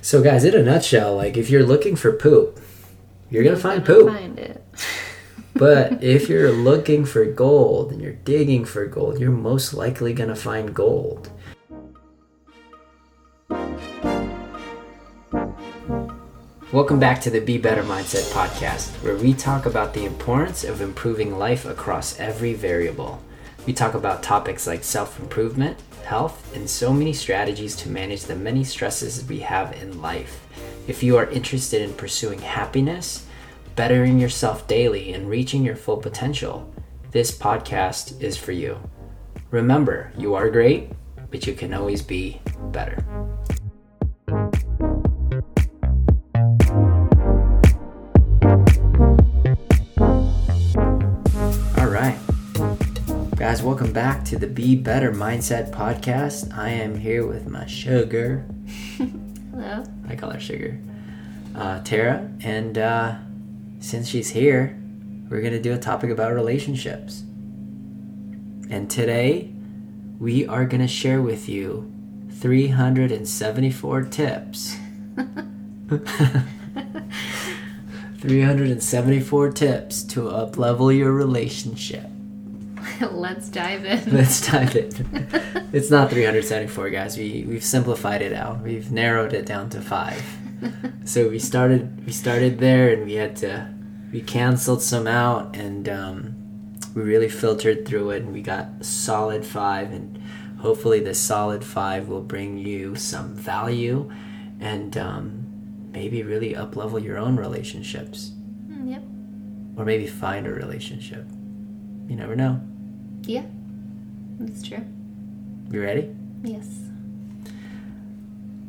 So, guys, in a nutshell, like if you're looking for poop, you're gonna find poop. Find it. But if you're looking for gold and you're digging for gold, you're most likely gonna find gold. Welcome back to the Be Better Mindset podcast, where we talk about the importance of improving life across every variable. We talk about topics like self improvement, health, and so many strategies to manage the many stresses we have in life. If you are interested in pursuing happiness, bettering yourself daily, and reaching your full potential, this podcast is for you. Remember, you are great, but you can always be better. Guys, welcome back to the Be Better Mindset podcast. I am here with my sugar. Hello. I call her sugar. Uh, Tara. And uh, since she's here, we're going to do a topic about relationships. And today, we are going to share with you 374 tips. 374 tips to uplevel your relationship. Let's dive in. Let's dive in. it's not 374, guys. We we've simplified it out. We've narrowed it down to five. so we started we started there, and we had to we canceled some out, and um, we really filtered through it, and we got a solid five, and hopefully the solid five will bring you some value, and um, maybe really uplevel your own relationships, Mm, yep. or maybe find a relationship. You never know. Yeah. That's true. You ready? Yes.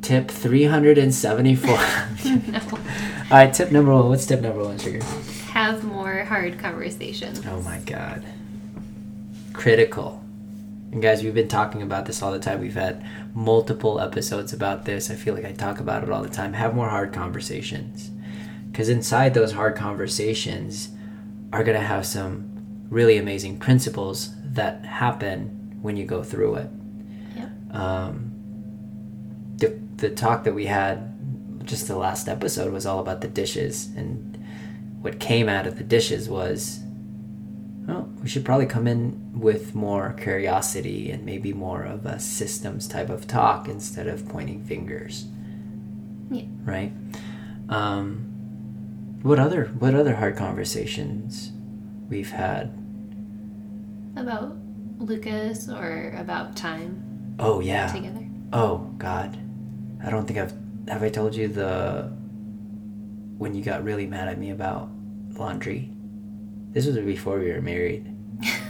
Tip 374. no. All right, tip number one. What's tip number one, Sugar? Have more hard conversations. Oh my God. Critical. And guys, we've been talking about this all the time. We've had multiple episodes about this. I feel like I talk about it all the time. Have more hard conversations. Because inside those hard conversations are going to have some really amazing principles that happen when you go through it. Yep. um, the, the talk that we had just the last episode was all about the dishes and what came out of the dishes was well we should probably come in with more curiosity and maybe more of a systems type of talk instead of pointing fingers Yeah. right um, what other what other hard conversations we've had About Lucas or about time oh yeah together. Oh God, I don't think I've have I told you the when you got really mad at me about laundry. This was before we were married.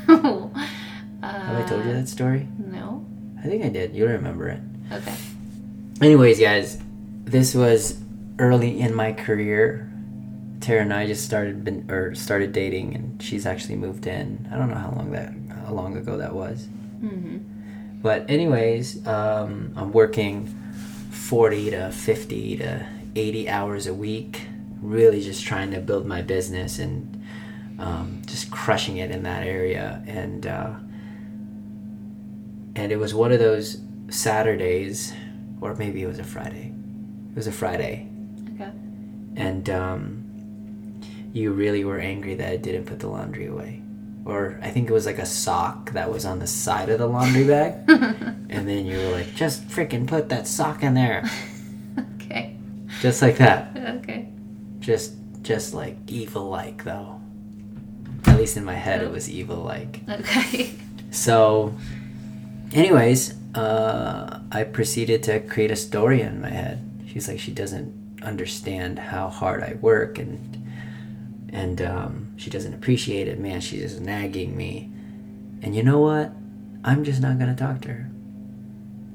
uh, Have I told you that story? No. I think I did. You'll remember it. Okay. Anyways, guys, this was early in my career. Tara and I just started been or started dating, and she's actually moved in. I don't know how long that how long ago that was. Mm-hmm. But anyways, um, I'm working 40 to 50 to 80 hours a week, really just trying to build my business and um, just crushing it in that area. And uh, and it was one of those Saturdays, or maybe it was a Friday. It was a Friday, Okay. and um, you really were angry that I didn't put the laundry away. Or I think it was like a sock that was on the side of the laundry bag. and then you were like, just freaking put that sock in there. okay. Just like that. Okay. Just just like evil like though. At least in my head it was evil like. Okay. So anyways, uh, I proceeded to create a story in my head. She's like she doesn't understand how hard I work and and um, she doesn't appreciate it. Man, she's just nagging me. And you know what? I'm just not gonna talk to her.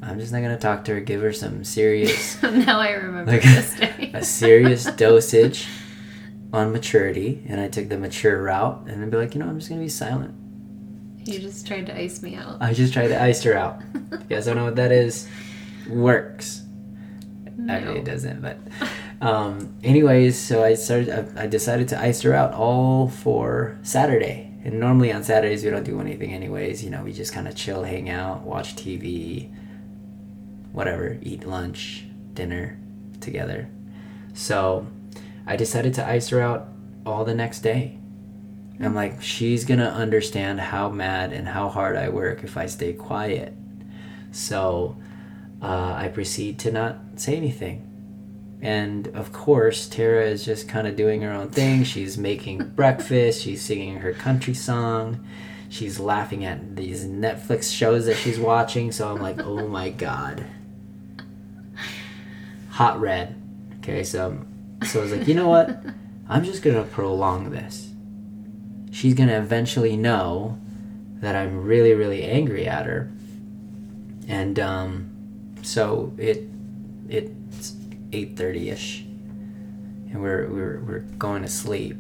I'm just not gonna talk to her. Give her some serious, now I remember like this day. a serious dosage on maturity. And I took the mature route, and then be like, you know, I'm just gonna be silent. you just tried to ice me out. I just tried to ice her out. You guys don't know what that is? Works. i Actually, it doesn't. But, um, anyways, so I started. I, I decided to ice her out all for Saturday. And normally on Saturdays we don't do anything, anyways. You know, we just kind of chill, hang out, watch TV, whatever, eat lunch, dinner, together. So I decided to ice her out all the next day. I'm like, she's gonna understand how mad and how hard I work if I stay quiet. So uh, I proceed to not say anything. And of course, Tara is just kind of doing her own thing. She's making breakfast, she's singing her country song, she's laughing at these Netflix shows that she's watching. So I'm like, oh my god. Hot red. Okay, so, so I was like, you know what? I'm just gonna prolong this. She's gonna eventually know that I'm really, really angry at her. And um, so it it's 8:30 ish, and we're we're we're going to sleep,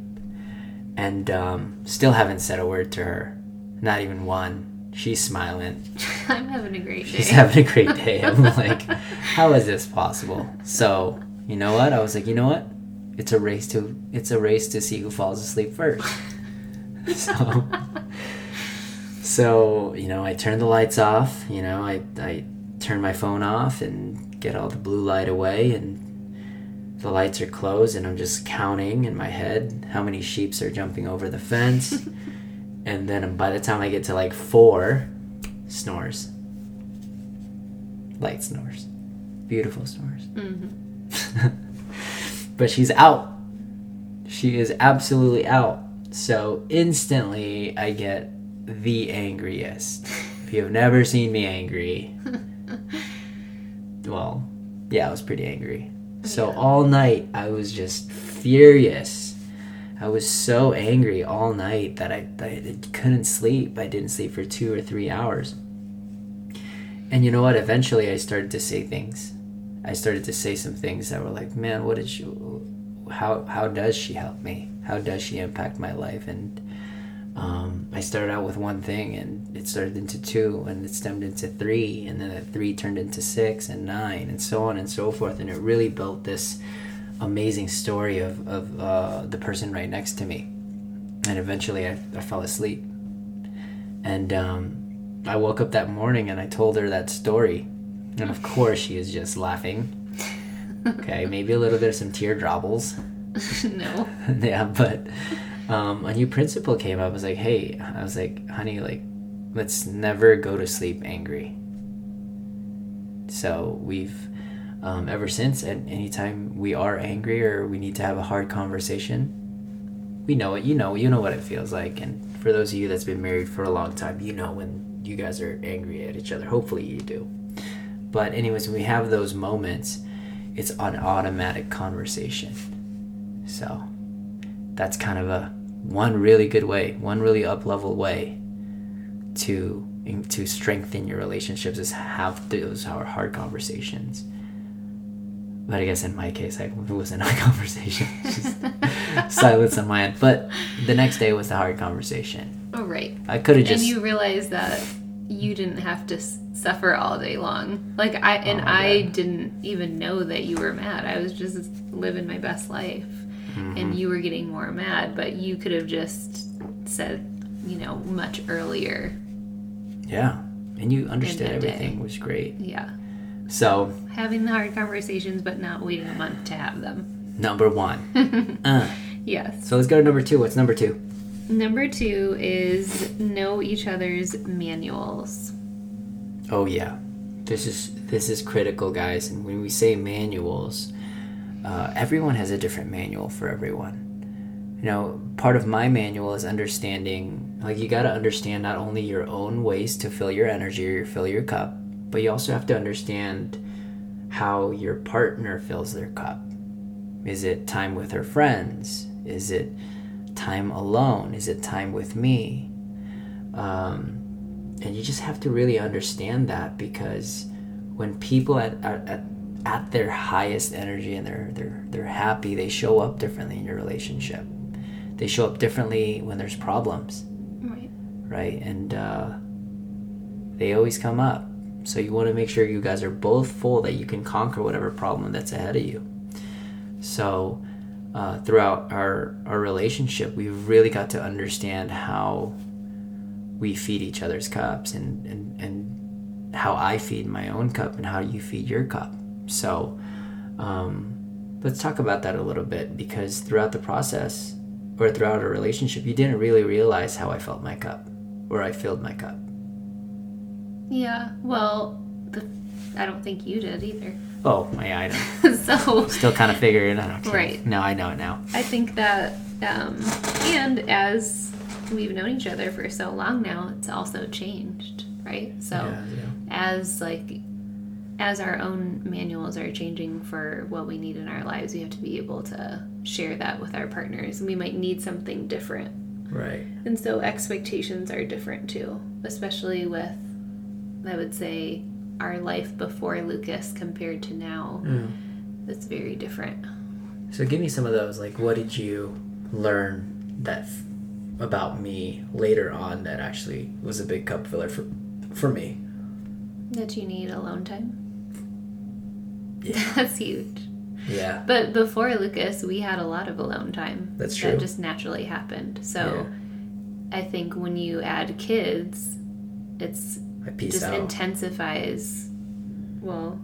and um, still haven't said a word to her, not even one. She's smiling. I'm having a great day. She's having a great day. I'm like, how is this possible? So you know what? I was like, you know what? It's a race to it's a race to see who falls asleep first. so so you know, I turn the lights off. You know, I I turn my phone off and get all the blue light away and the lights are closed and I'm just counting in my head how many sheeps are jumping over the fence. and then by the time I get to like four, snores. Light snores. Beautiful snores. Mm-hmm. but she's out. She is absolutely out. So instantly I get the angriest. If you have never seen me angry, well, yeah, I was pretty angry. So Yeah. all night I was just furious. I was so angry all night that I, I couldn't sleep. I didn't sleep for two or three hours. And you know what? Eventually I started to say things. I started to say some things that were like, man, what did she, how, how does she help me? How does she impact my life? And um, I started out with one thing and it started into two and it stemmed into three and then that three turned into six and nine and so on and so forth. And it really built this amazing story of, of uh, the person right next to me. And eventually I, I fell asleep. And um, I woke up that morning and I told her that story. And of course she is just laughing. Okay, maybe a little bit of some tear drobbles. no. yeah, but um, a new principle came up. I was like, hey, I was like, honey, like, let's never go to sleep angry. So we've, um, ever since, and anytime we are angry or we need to have a hard conversation, we know it. You know, you know what it feels like. And for those of you that's been married for a long time, you know when you guys are angry at each other. Hopefully you do. But anyways, when we have those moments, it's an automatic conversation. So that's kind of a one really good way, one really up level way to to strengthen your relationships is have those hard hard conversations. But I guess in my case, I, it wasn't a conversation, just silence on my end. But the next day was the hard conversation. Oh, right. I could have just. And you realized that you didn't have to suffer all day long. Like I and Oh I didn't even know that you were mad. I was just living my best life, Mm-hmm. and you were getting more mad. But you could have just said, you know, much earlier. yeah, and you understood that day. everything was great. Yeah, So having the hard conversations, but not waiting a month to have them. number one. uh, Yes. so let's go to number two. What's number two? Number two is know each other's manuals. Oh yeah, this is this is critical, guys. And when we say manuals, uh, everyone has a different manual for everyone. You know, part of my manual is understanding. Like you got to understand not only your own ways to fill your energy or fill your cup, but you also have to understand how your partner fills their cup. Is it time with her friends? Is it time alone? Is it time with me? Um, and you just have to really understand that because when people at, at, at, at their highest energy and they're, they're, they're happy, they show up differently in your relationship. They show up differently when there's problems, Right. right? And uh, they always come up. So you want to make sure you guys are both full that you can conquer whatever problem that's ahead of you. So uh, throughout our, our relationship, we've really got to understand how we feed each other's cups and, and, and how I feed my own cup and how you feed your cup. So um, let's talk about that a little bit because throughout the process or throughout a relationship, you didn't really realize how I felt my cup or I filled my cup. Yeah. Well, the, I don't think you did either. Oh, yeah, I know. so Still kind of figuring it out. Right. No, I know it now. I think that, um, and as we've known each other for so long now, it's also changed, right? So Yeah, yeah. as like as our own manuals are changing for what we need in our lives, we have to be able to share that with our partners. And we might need something different. Right. And so expectations are different too, especially with I would say our life before Lucas compared to now. Mm. It's very different. So give me some of those. Like, what did you learn that about me later on that actually was a big cup filler for for me? That you need alone time. Yeah. That's huge. Yeah. But before Lucas, we had a lot of alone time. That's true. That just naturally happened. So I think when you add kids, it's just out. intensifies. Well,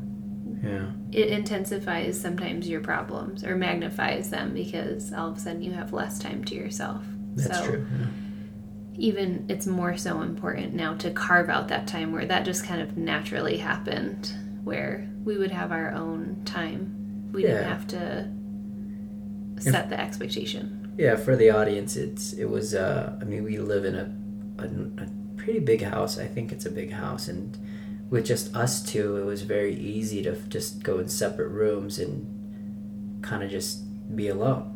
yeah. it intensifies sometimes your problems or magnifies them because all of a sudden you have less time to yourself. That's so true. Yeah. even it's more so important now to carve out that time where that just kind of naturally happened, where we would have our own time. We didn't have to set the expectation. Yeah, for the audience, it's it was. Uh, I mean, we live in a, a a pretty big house. I think it's a big house, and with just us two, it was very easy to just go in separate rooms and kind of just be alone.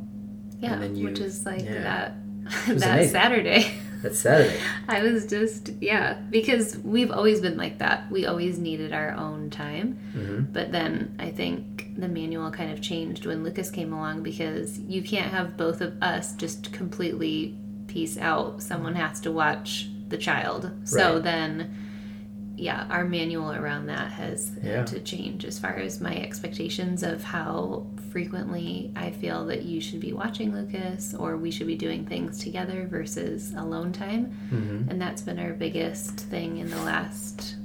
Yeah, then you- which is like yeah. that that amazing. Saturday. That's Saturday. I was just yeah, because we've always been like that. We always needed our own time. hmm But then I think the manual kind of changed when Lucas came along because you can't have both of us just completely peace out. Someone has to watch the child. So Right. then, yeah, our manual around that has Yeah. had to change as far as my expectations of how frequently I feel that you should be watching Lucas or we should be doing things together versus alone time. hmm And that's been our biggest thing in the last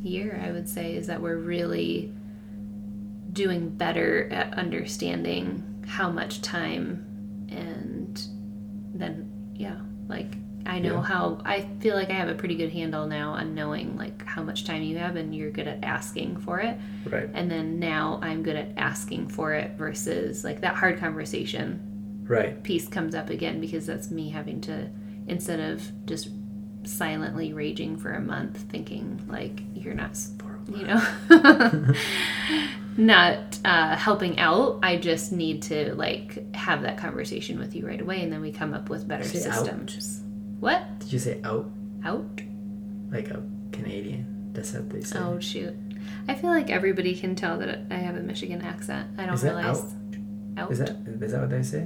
year, I would say, is that we're really doing better at understanding how much time and then, yeah, like I know Yeah. how I feel like I have a pretty good handle now on knowing like how much time you have and you're good at asking for it. Right. And then now I'm good at asking for it versus like that hard conversation Right. piece comes up again because that's me having to instead of just silently raging for a month thinking like you're not you know not uh, helping out i just need to like have that conversation with you right away and then we come up with better systems. out. What Did you say out out like a Canadian? That's what they say. oh shoot i feel like everybody can tell that i have a michigan accent i don't Is that realize out? out Is that is that what they say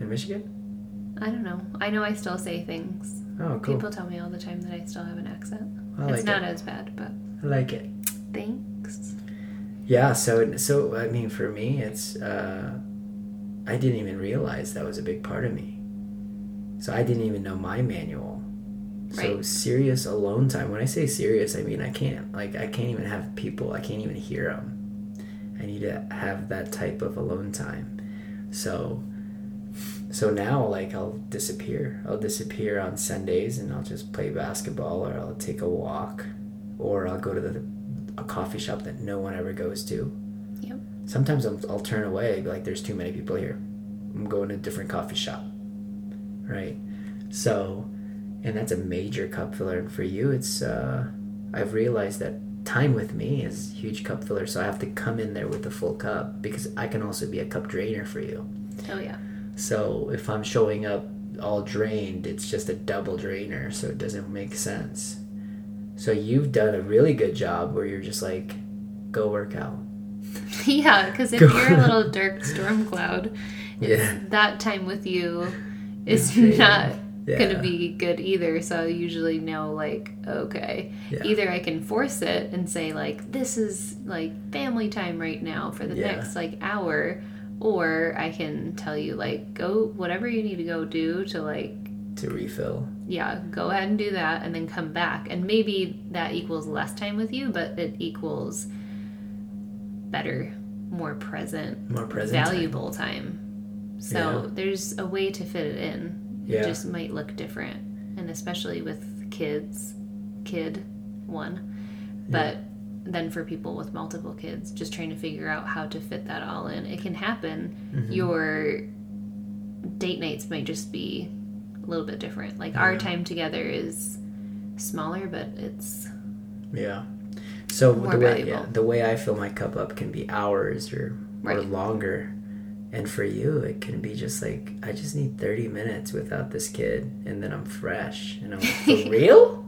in Michigan? i don't know i know i still say things Oh, cool. People tell me all the time that I still have an accent. I it's not it. as bad, but I like it. thanks. Yeah, so so I mean for me it's uh I didn't even realize that was a big part of me. So I didn't even know my manual. So Right. serious alone time. When I say serious, I mean I can't like I can't even have people. I can't even hear them. I need to have that type of alone time. So so now like I'll disappear. I'll disappear on Sundays and I'll just play basketball or I'll take a walk or I'll go to the a coffee shop that no one ever goes to. Yep. Sometimes I'll, I'll turn away, like, there's too many people here. I'm going to a different coffee shop. Right? So, and that's a major cup filler. And for you, it's, uh, I've realized that time with me is huge cup filler. So I have to come in there with a full cup because I can also be a cup drainer for you. Oh yeah. So if I'm showing up all drained, it's just a double drainer, so it doesn't make sense. So you've done a really good job where you're just like, go work out. yeah, because if Go you're a little dark storm cloud, Yeah. that time with you is It's not Yeah. gonna be good either. So I usually know like, okay, Yeah. either I can force it and say like, this is like family time right now for the Yeah. next like hour, or I can tell you like, go whatever you need to go do to like to refill. yeah, go ahead and do that and then come back. And maybe that equals less time with you, but it equals better, more present, More present time. valuable time. So Yeah. there's a way to fit it in. Yeah. It just might look different, and especially with kids, kid one, but then for people with multiple kids, just trying to figure out how to fit that all in. It can happen. Mm-hmm. Your date nights might just be a little bit different. Like our time together is smaller, but it's Yeah. So the way yeah, the way I fill my cup up can be hours or or longer. And for you it can be just like I just need 30 minutes without this kid and then I'm fresh. And I'm like, for real?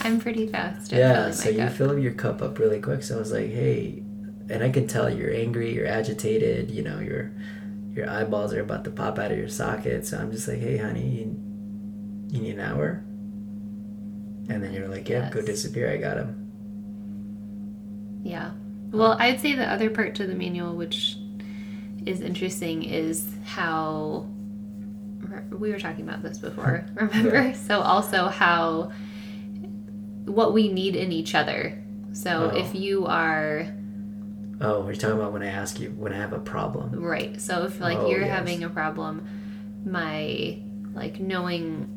I'm pretty fast. Yeah, so you cup. fill your cup up really quick. So I was like, "Hey," and I can tell you're angry, you're agitated, you know, your your eyeballs are about to pop out of your socket. So I'm just like, "Hey, honey, you, you need an hour?" And then you're like, "Yep, go disappear. I got him." Yeah. Well, I'd say the other part to the manual, which is interesting, is how we were talking about this before, remember? Yeah. So, also how what we need in each other. So, Oh. if you are Oh, we're talking about when I ask you when I have a problem. right, so if like Oh, you're yes. having a problem, my like knowing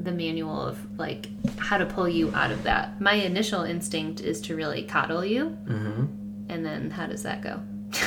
the manual of like how to pull you out of that. My initial instinct is to really coddle you, hmm and then how does that go?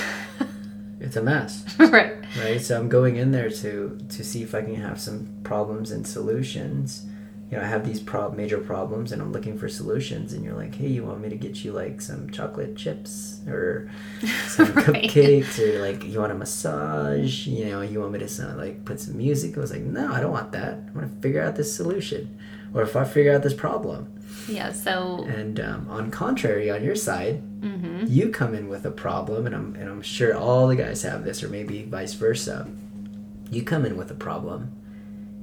It's a mess, right. right? So I'm going in there to to see if I can have some problems and solutions. You know, I have these prob major problems, and I'm looking for solutions. And you're like, "Hey, you want me to get you like some chocolate chips or some Right. cupcakes, or like you want a massage? You know, you want me to some, like put some music?" I was like, "No, I don't want that. I want to figure out this solution, or if I figure out this problem." Yeah, so And um, on contrary, on your side, mhm. you come in with a problem, and I'm and I'm sure all the guys have this, or maybe vice versa. You come in with a problem,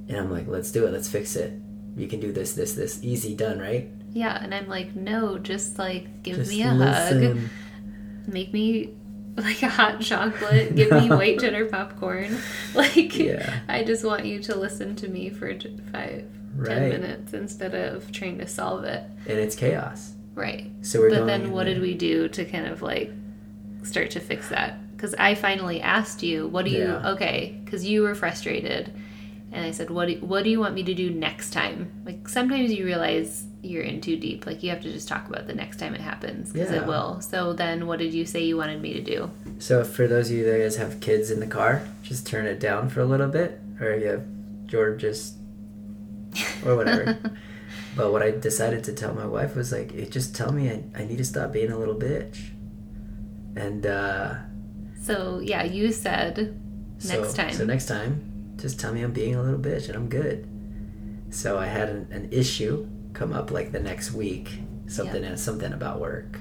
and I'm like, "Let's do it. Let's fix it. You can do this, this, this. Easy done, right?" yeah, and I'm like, no, just like give Just me a hug, make me like a hot chocolate, give me white cheddar popcorn. Like, Yeah. I just want you to listen to me for five, ten minutes instead of trying to solve it. And it's chaos. Right. So we're but then what there. did we do to kind of like start to fix that? Because I finally asked you, what do you, Yeah. okay, because you were frustrated. And I said, what do, what do you want me to do next time? Like sometimes you realize you're in too deep. Like you have to just talk about the next time it happens because Yeah. it will. So then what did you say you wanted me to do? So for those of you that guys have kids in the car, just turn it down for a little bit, or you have George just or whatever. but what I decided to tell my wife was like, "Hey, just tell me I, I need to stop being a little bitch. And uh, So yeah, you said so, Next time. So next time, just tell me I'm being a little bitch and I'm good. So I had an, an issue come up like the next week, something and something about work,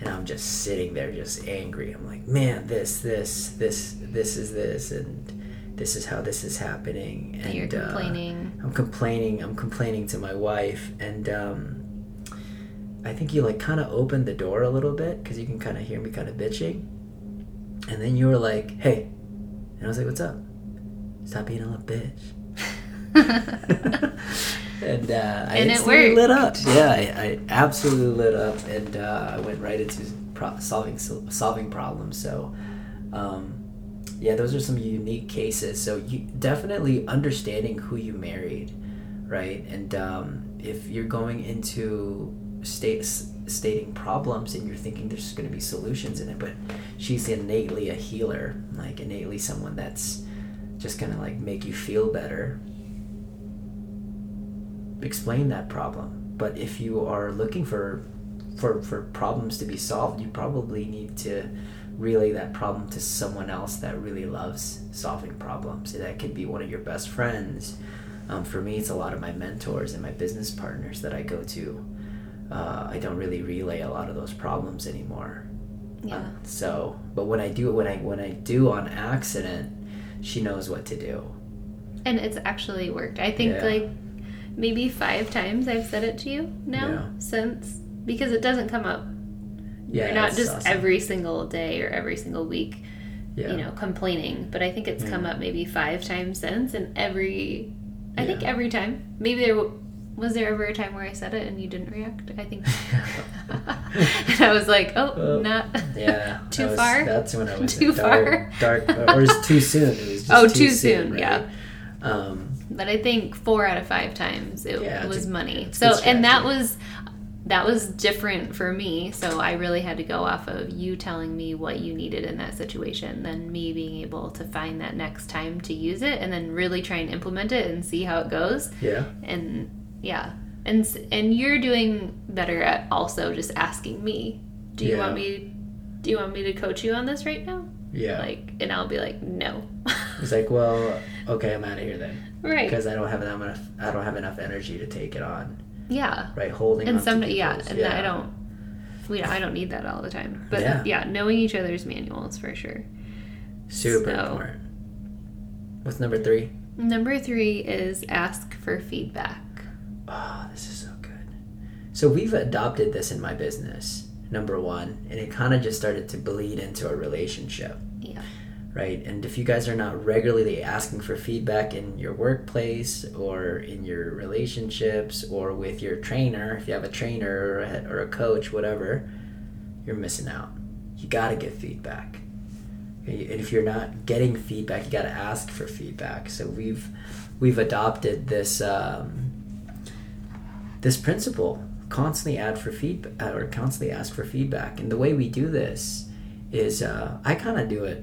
and I'm just sitting there just angry. I'm like, man, this, this, this, this is this, and this is how this is happening. And you're uh, complaining. I'm complaining. I'm complaining to my wife, and um, I think you like kind of opened the door a little bit because you can kind of hear me kind of bitching, and then you were like, "Hey," and I was like, "What's up? Stop being a little bitch." and uh, I And it worked. lit up. Yeah, I, I absolutely lit up, and uh, I went right into pro- solving solving problems. So. Um, yeah, those are some unique cases. So you definitely understanding who you married, right? And um, if you're going into state stating problems and you're thinking there's going to be solutions in it, but she's innately a healer, like innately someone that's just gonna like make you feel better. Explain that problem. But if you are looking for for for problems to be solved, you probably need to relay that problem to someone else that really loves solving problems. That could be one of your best friends. Um, for me, it's a lot of my mentors and my business partners that I go to. Uh, I don't really relay a lot of those problems anymore. Yeah. Uh, so, but when I do, when I when I do on accident, she knows what to do. And it's actually worked. I think Yeah. like maybe five times I've said it to you now Yeah. since because it doesn't come up. Yeah, You're not just awesome. every single day or every single week, Yeah. you know, complaining. But I think it's come up maybe five times since, and every, I think every time, maybe there, w- Was there ever a time where I said it and you didn't react? I think. and I was like, oh, Oh, not. Yeah. Too was- far? That's when I was Too dark, dark, or it's too soon. It was just Oh, too, too soon, soon, right? yeah. Um, But I think four out of five times it Yeah, was money. So and that was that was different for me. So I really had to go off of you telling me what you needed in that situation, then me being able to find that next time to use it, and then really try and implement it and see how it goes. yeah. And yeah, and and you're doing better at also just asking me. Do you Yeah. want me? Do you want me to coach you on this right now? Yeah. Like, and I'll be like, no. it's like, well, okay, I'm out of here then, right. because I don't have enough. I don't have enough energy to take it on. Yeah. Right, holding. and some yeah and I don't we I don't need that all the time but Yeah. yeah, knowing each other's manuals for sure Super So- important. What's number three? number three is ask for feedback Oh, this is so good. So we've adopted this in my business, number one, and it kind of just started to bleed into a relationship, yeah right? And if you guys are not regularly asking for feedback in your workplace or in your relationships or with your trainer, if you have a trainer or a, or a coach, whatever, you're missing out. You got to get feedback. And if you're not getting feedback, you got to ask for feedback. So we've we've adopted this um, this principle constantly add for feedback or constantly ask for feedback and the way we do this is uh, i kind of do it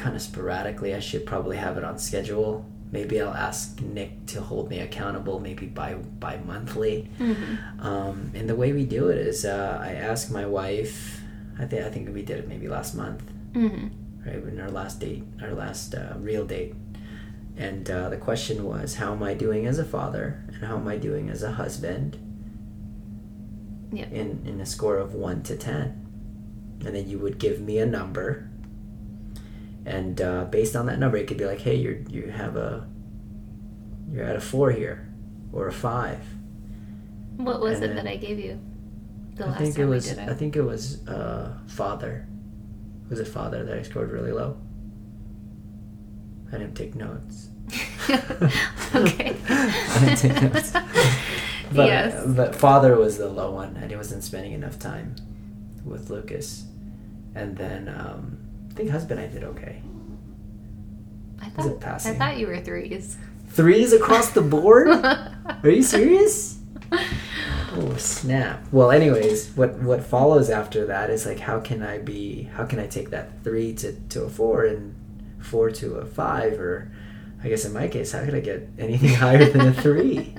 kind of sporadically i should probably have it on schedule maybe i'll ask nick to hold me accountable maybe by by monthly mm-hmm. um, and the way we do it is uh, i ask my wife i think i think we did it maybe last month Mm-hmm. right in our last date our last uh, real date and uh, the question was how am i doing as a father and how am i doing as a husband Yeah. in in a score of 1 to 10 and then you would give me a number and uh, based on that number it could be like hey you're you have a you're at a 4 here or a 5 what was And it then- that I gave you the i last think it was we did i think it was uh, father. Was it father that i scored really low? I didn't take notes. Okay. I didn't take notes. But, yes. but father was the low one, and he wasn't spending enough time with Lucas. And then um, I think husband, I did okay. I it thought I thought you were threes Threes across the board? Are you serious? Oh snap! Well, anyways, what what follows after that is like, how can I be? How can I take that three to to a four and four to a five, or I guess in my case, how could I get anything higher than a three?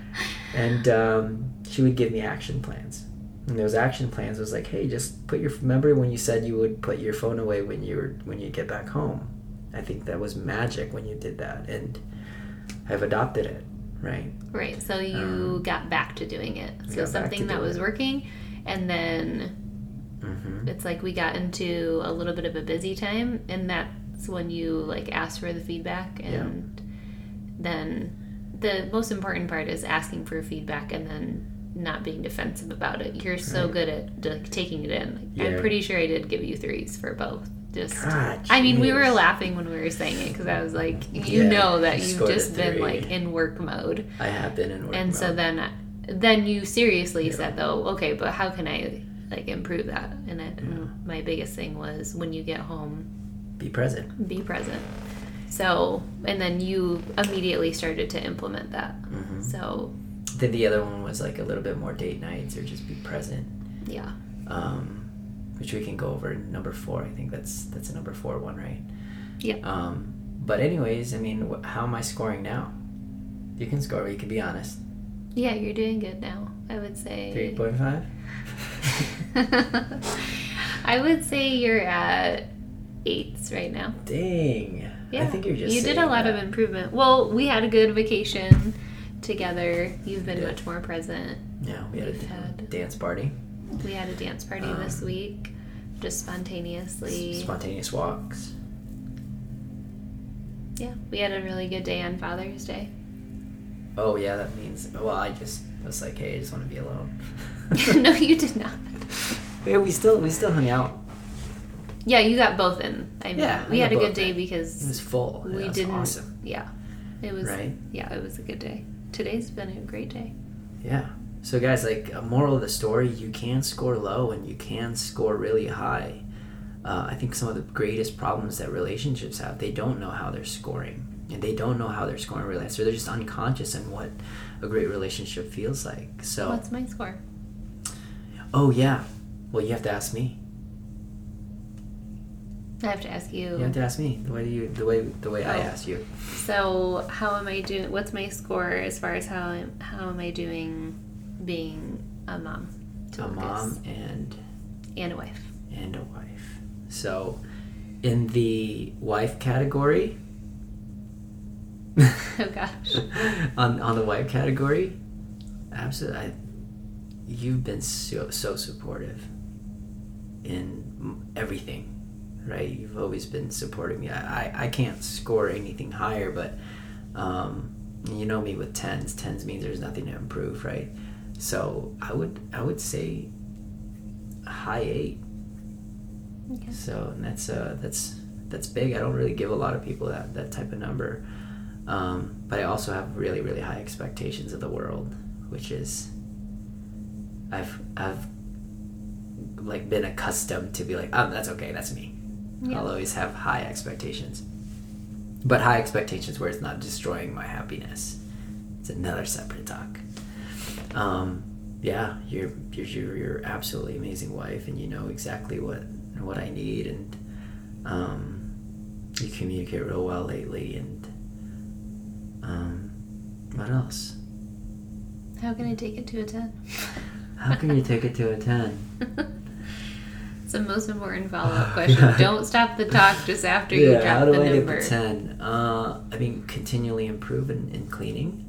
and um, she would give me action plans. And those action plans was like, hey, just put your remember when you said you would put your phone away when you were when you get back home. I think that was magic when you did that, and I've adopted it. Right. right so you Um, got back to doing it so something that was it. working and then Mm-hmm. it's like we got into a little bit of a busy time and that's when you like ask for the feedback and then the most important part is asking for feedback and then not being defensive about it you're so Right. good at like, taking it in like, Yeah. i'm pretty sure i did give you threes for both just God, i mean we were laughing when we were saying it because i was like you Yeah, know that you you've just been like in work mode I have been in work mode. and so then then you seriously Yeah. said though okay but how can i like improve that and my biggest thing was when you get home be present. be present so and then you immediately started to implement that Mm-hmm. so Then the other one was like a little bit more date nights or just be present, yeah um, which we can go over number four. I think that's that's a number four one, right? Yeah. Um, but anyways, I mean, wh- how am I scoring now? You can score. You can be honest. yeah you're doing good now i would say three point five. i would say you're at eights right now Dang. yeah I think you're just. you did a lot of improvement well we had a good vacation together you've been much more present Yeah, we had a We've d- had- dance party, We had a dance party this Um, week, just spontaneously. spontaneous walks. yeah, we had a really good day on Father's Day. Oh yeah, that means. Well, I just was like, hey, I just want to be alone. no, you did not. Yeah, we still we still hung out. Yeah, you got both in. I mean, Yeah, we had a good day in. It because was full. we it was didn't. awesome. Yeah, it was. Right? Yeah, it was a good day. Today's been a great day. Yeah. So, guys, like a moral of the story, you can score low and you can score really high. Uh, I think some of the greatest problems that relationships have, they don't know how they're scoring, and they don't know how they're scoring really. So they're just unconscious in what a great relationship feels like. So, What's my score? oh yeah, well you have to ask me. I have to ask you. You have to ask me the way you the way the way I Oh. asked you. So, how am I doing? What's my score as far as how I'm, how am I doing being a mom to A Lucas mom and and a wife? and a wife. So, in the wife category, Oh gosh. on on the wife category, absolutely, I, you've been so so supportive in everything, right? You've always been supporting me. I I, I can't score anything higher, but um, you know me with tens. Tens means there's nothing to improve, right? So I would I would say a high eight. Okay. So and that's uh that's that's big. I don't really give a lot of people that that type of number. Um, but I also have really really high expectations of the world, which is I've I've like been accustomed to be like, oh, that's okay, that's me. Yeah. I'll always have high expectations, but high expectations where it's not destroying my happiness. It's another separate talk. Um, yeah, you're you're you're, absolutely amazing wife, and you know exactly what what I need, and um, you communicate real well lately, and um, what else? How can I take it to a ten? How can you take it to a ten? The most important follow up question. Don't stop the talk just after you yeah, drop how do the I number. get the ten? Uh, I mean, continually improve in, in cleaning.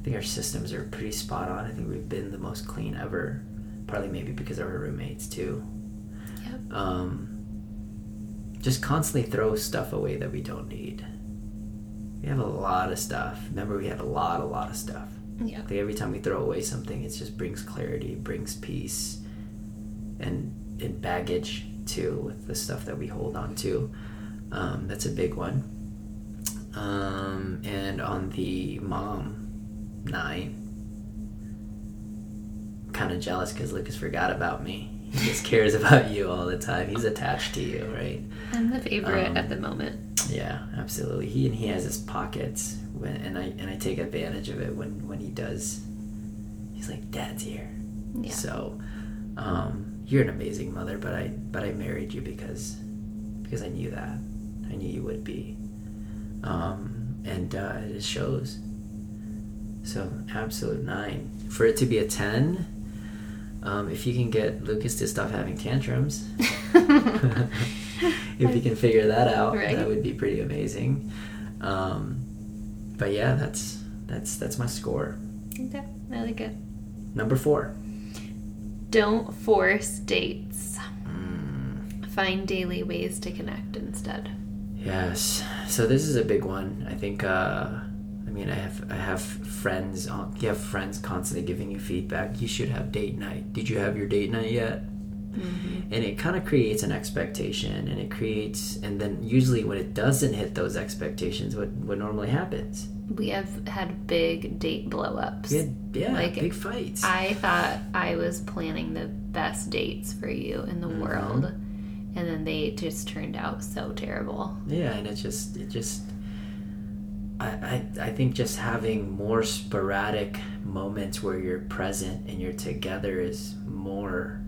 I think our systems are pretty spot on. I think we've been the most clean ever. Probably maybe because of our roommates too. Yep. Um, just constantly throw stuff away that we don't need. We have a lot of stuff. Remember, we have a lot, a lot of stuff. Yeah. Think every time we throw away something, it just brings clarity, brings peace, and and baggage too with the stuff that we hold on to. Um, that's a big one. Um, and on the mom nine, kind of jealous because Lucas forgot about me. He just cares about you all the time. He's attached to you, right? I'm the favorite Um, at the moment. Yeah, absolutely. He and he has his pockets when and I and I take advantage of it when when he does. He's like, "Dad's here." Yeah. So, um, you're an amazing mother, but I but I married you because because I knew that I knew you would be, um, and uh, it just shows. So absolute nine for it to be a ten. Um, if you can get Lucas to stop having tantrums, if you can figure that out, Right. that would be pretty amazing. Um, but yeah, that's that's that's my score. Okay, I like it. Number four. Don't force dates. Mm, Find daily ways to connect instead. yes. So this is a big one. I think. Uh, I mean, I have I have friends. On, you have friends constantly giving you feedback. You should have date night. Did you have your date night yet? Mm-hmm. and it kind of creates an expectation and it creates and then usually when it doesn't hit those expectations what what normally happens We have had big date blow ups. we yeah Like, big fights I thought I was planning the best dates for you in the Mhm. world, and then they just turned out so terrible. yeah and it just it just I, I i think just having more sporadic moments where you're present and you're together is more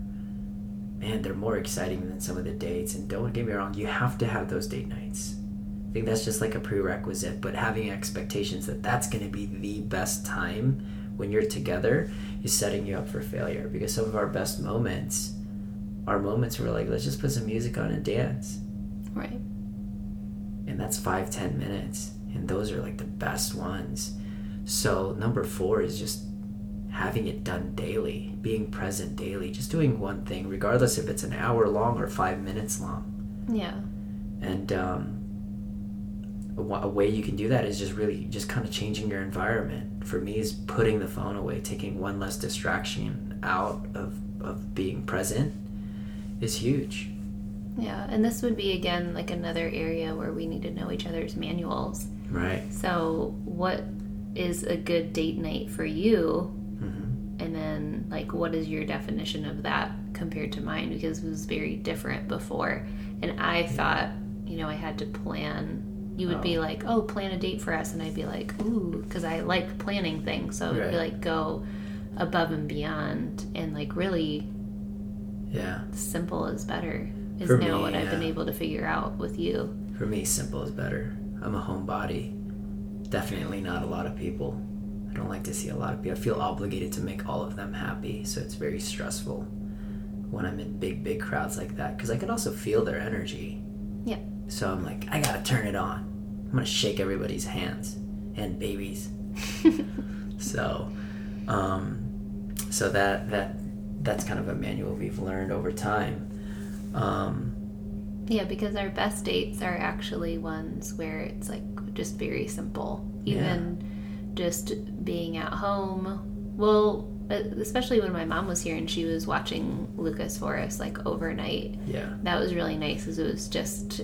man they're more exciting than some of the dates and don't get me wrong you have to have those date nights think that's just like a prerequisite but having expectations that that's going to be the best time when you're together is setting you up for failure because some of our best moments are moments where like let's just put some music on and dance Right. and that's five ten minutes and those are like the best ones so number four is just having it done daily being present daily just doing one thing regardless if it's an hour long or five minutes long Yeah. and um, a, a way you can do that is just really just kind of changing your environment. For me is putting the phone away taking one less distraction out of, of being present is huge. Yeah. And this would be, again, like another area where we need to know each other's manuals. right. So, what is a good date night for you? Hmm and then like what is your definition of that compared to mine? Because it was very different before. And i thought you know i had to plan you would be like oh plan a date for us and i'd be like ooh because i like planning things so it would be like go above and beyond and like really Yeah. simple is better is For now me, what i've been able to figure out with you For me, simple is better. I'm a homebody. Definitely not a lot of people. I don't like to see a lot of people. I feel obligated to make all of them happy, so it's very stressful when I'm in big, big crowds like that because I can also feel their energy. Yeah. So I'm like, I gotta turn it on. I'm gonna shake everybody's hands and babies. so, um, so that that that's kind of a manual we've learned over time. Um, Yeah, because our best dates are actually ones where it's like just very simple. Even just being at home. Well, especially when my mom was here and she was watching Lucas for us like overnight. yeah. That was really nice because it was just,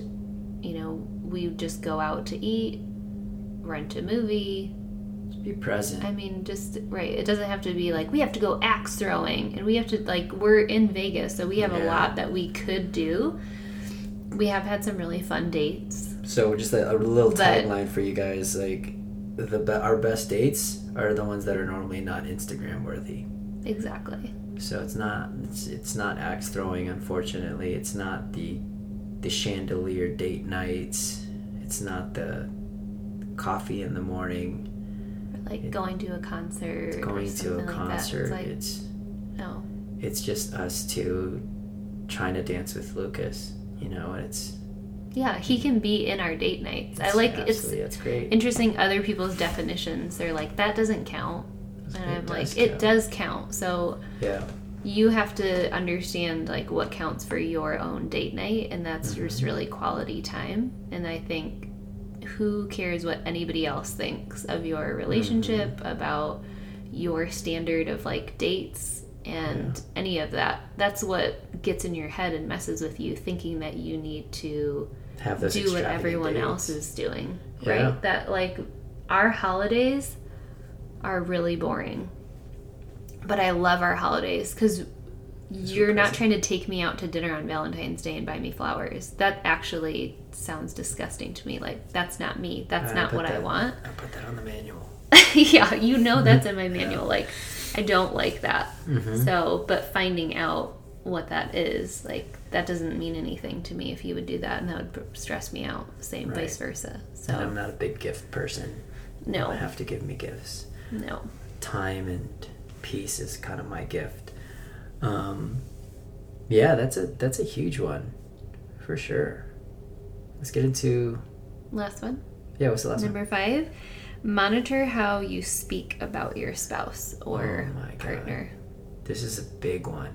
you know, we just go out to eat, rent a movie. Just be present. I mean, just right. It doesn't have to be like we have to go axe throwing and we have to like we're in Vegas, so we have a lot that we could do. We have had some really fun dates. So just a, a little tagline for you guys, like the be- our best dates are the ones that are normally not Instagram worthy. Exactly. So it's not it's, it's not axe throwing. Unfortunately, it's not the the chandelier date nights. It's not the coffee in the morning. Or, like going to a concert. Going to a like concert. That. It's no. it's just us two trying to dance with Lucas. You know, and it's Yeah, he can be in our date nights. I like it's that's great. interesting other people's definitions. They're like that doesn't count. And It I'm like does it does count. So Yeah. You have to understand like what counts for your own date night and that's Mm-hmm. just really quality time and i think who cares what anybody else thinks of your relationship Mm-hmm. about your standard of like dates and any of that that's what gets in your head and messes with you thinking that you need to Have those do what everyone dates. else is doing Yeah. right that like our holidays are really boring but i love our holidays because you're not trying to take me out to dinner on valentine's day and buy me flowers that actually sounds disgusting to me like that's not me that's I not what i want I put that on the manual. yeah you know that's in my manual like i don't like that Mm-hmm. so but finding out what that is like that doesn't mean anything to me if you would do that and that would stress me out same Right. vice versa And I'm not a big gift person. You no don't have to give me gifts. no Time and peace is kind of my gift. Um, yeah, that's a that's a huge one, for sure. Let's get into last one yeah. What's the last one? Number five, monitor how you speak about your spouse or Oh my God. partner. This is a big one.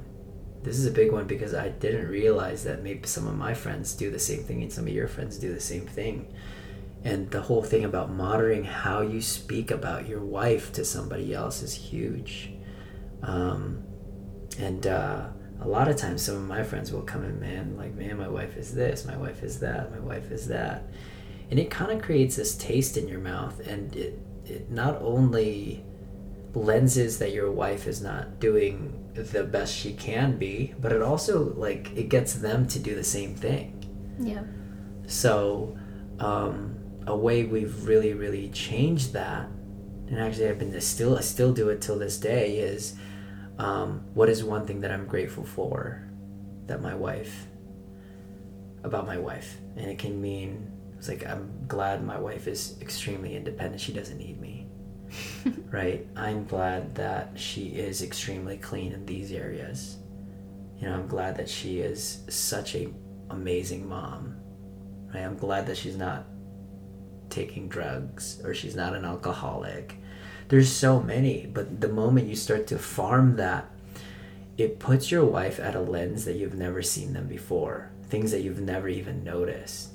This is a big one because I didn't realize that maybe some of my friends do the same thing and some of your friends do the same thing. And the whole thing about monitoring how you speak about your wife to somebody else is huge. Um, and uh, a lot of times, some of my friends will come in, man, like, man, my wife is this, my wife is that, my wife is that. And it kind of creates this taste in your mouth. And it, it not only lenses that your wife is not doing the best she can be, but it also, like, it gets them to do the same thing. Yeah. So, um, a way we've really, really changed that, and actually I've been still, I still do it till this day, is um, what is one thing that I'm grateful for that my wife, about my wife, and it can mean it's like I'm glad my wife is extremely independent. She doesn't need me, right? I'm glad that she is extremely clean in these areas. You know, I'm glad that she is such a amazing mom right? I'm glad that she's not taking drugs or she's not an alcoholic. There's so many, but the moment you start to farm that, it puts your wife at a lens that you've never seen them before, things that you've never even noticed.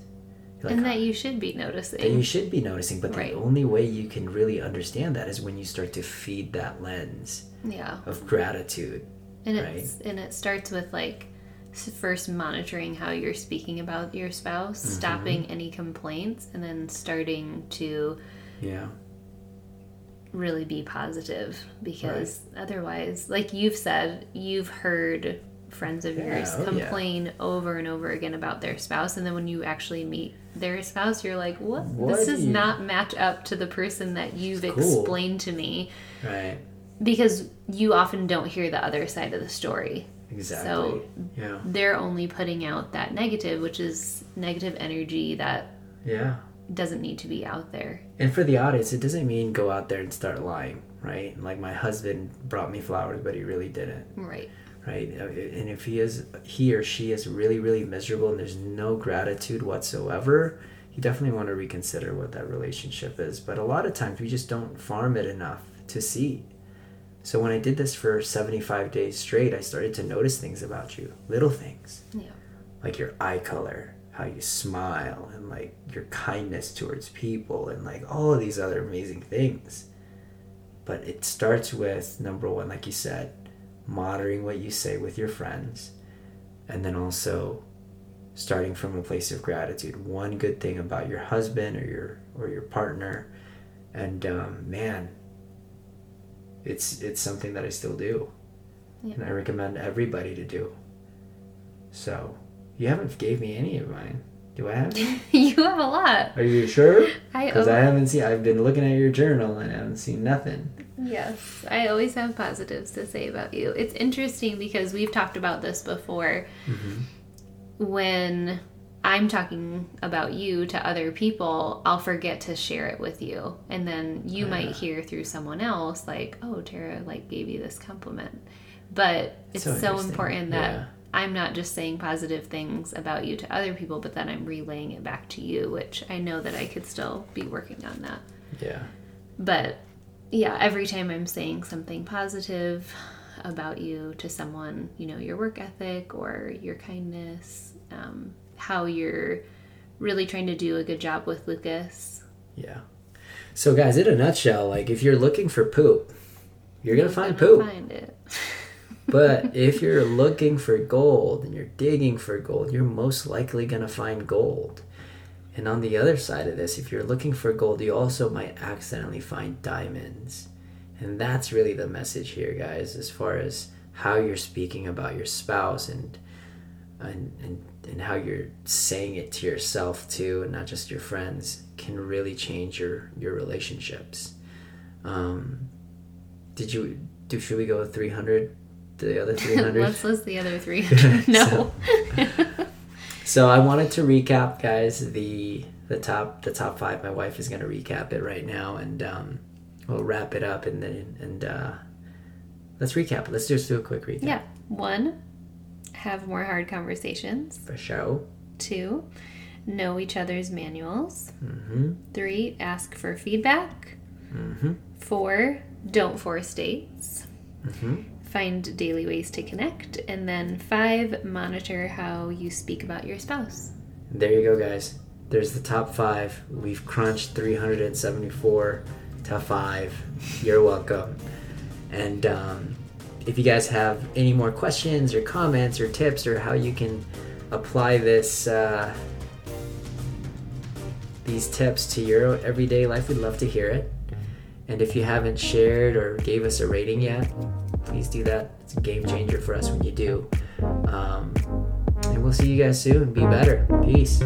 Like, and that you should be noticing. that you should be noticing, but Right. the only way you can really understand that is when you start to feed that lens yeah. of gratitude. And right. it's and it starts with like first monitoring how you're speaking about your spouse, Mm-hmm. stopping any complaints, and then starting to Yeah. Really be positive because otherwise, like you've said, you've heard friends of yours Yeah, oh, yeah. complain over and over again about their spouse, and then when you actually meet their spouse, you're like, "What? What this does you- not match up to the person that you've cool. explained to me." Right. Because you often don't hear the other side of the story. Exactly. So yeah. they're only putting out that negative, which is negative energy that Yeah. Doesn't need to be out there. And for the audience, it doesn't mean go out there and start lying, right? Like my husband brought me flowers, but he really didn't, Right. right? Uh, And if he is, he or she is really, really miserable and there's no gratitude whatsoever, you definitely want to reconsider what that relationship is. But a lot of times we just don't farm it enough to see. So when I did this for 75 days straight, I started to notice things about you, little things. Yeah. like your eye color, how you smile, and like your kindness towards people, and like all of these other amazing things. But it starts with number one, like you said, monitoring what you say with your friends, and then also starting from a place of gratitude. One good thing about your husband or your or your partner, and um, man, it's it's something that I still do, and I recommend everybody to do. So, you haven't gave me any of mine. Do I have? you have a lot. Are you sure? I Because I haven't seen. I've been looking at your journal and I haven't seen nothing. yes, I always have positives to say about you. It's interesting because we've talked about this before. Mm-hmm. When I'm talking about you to other people, I'll forget to share it with you, and then you might hear through someone else like, "Oh, Tara like gave you this compliment." But it's So so, important that Yeah. I'm not just saying positive things about you to other people, but then I'm relaying it back to you, which I know that I could still be working on that. Yeah. But yeah, every time I'm saying something positive about you to someone, you know, your work ethic or your kindness, um, how you're really trying to do a good job with Lucas. Yeah. So, guys, in a nutshell, like if you're looking for poop, you're gonna find gonna poop. Find it. But if you're looking for gold and you're digging for gold, you're most likely going to find gold. And on the other side of this, if you're looking for gold, you also might accidentally find diamonds. And that's really the message here, guys, as far as how you're speaking about your spouse and and, and, and how you're saying it to yourself too and not just your friends can really change your your relationships um did you do should we go 300 the other 300. Let's list the other 300. no. so, so I wanted to recap, guys, the the top the top five. My wife is going to recap it right now, and um, we'll wrap it up, and then and uh, let's recap. Let's just do a quick recap. Yeah. One, have more hard conversations. For sure. Two, know each other's manuals. Mm-hmm. Three, ask for feedback. Mm-hmm. Four, don't force dates. Mm-hmm. Find daily ways to connect. And then five, monitor how you speak about your spouse. There you go, guys. There's the top five. We've crunched 374 to five. You're welcome. And um, if you guys have any more questions or comments or tips or how you can apply this uh, these tips to your everyday life, we'd love to hear it. And if you haven't shared or gave us a rating yet, please do that. It's a game changer for us when you do. Um, and we'll see you guys soon. Be better. Peace.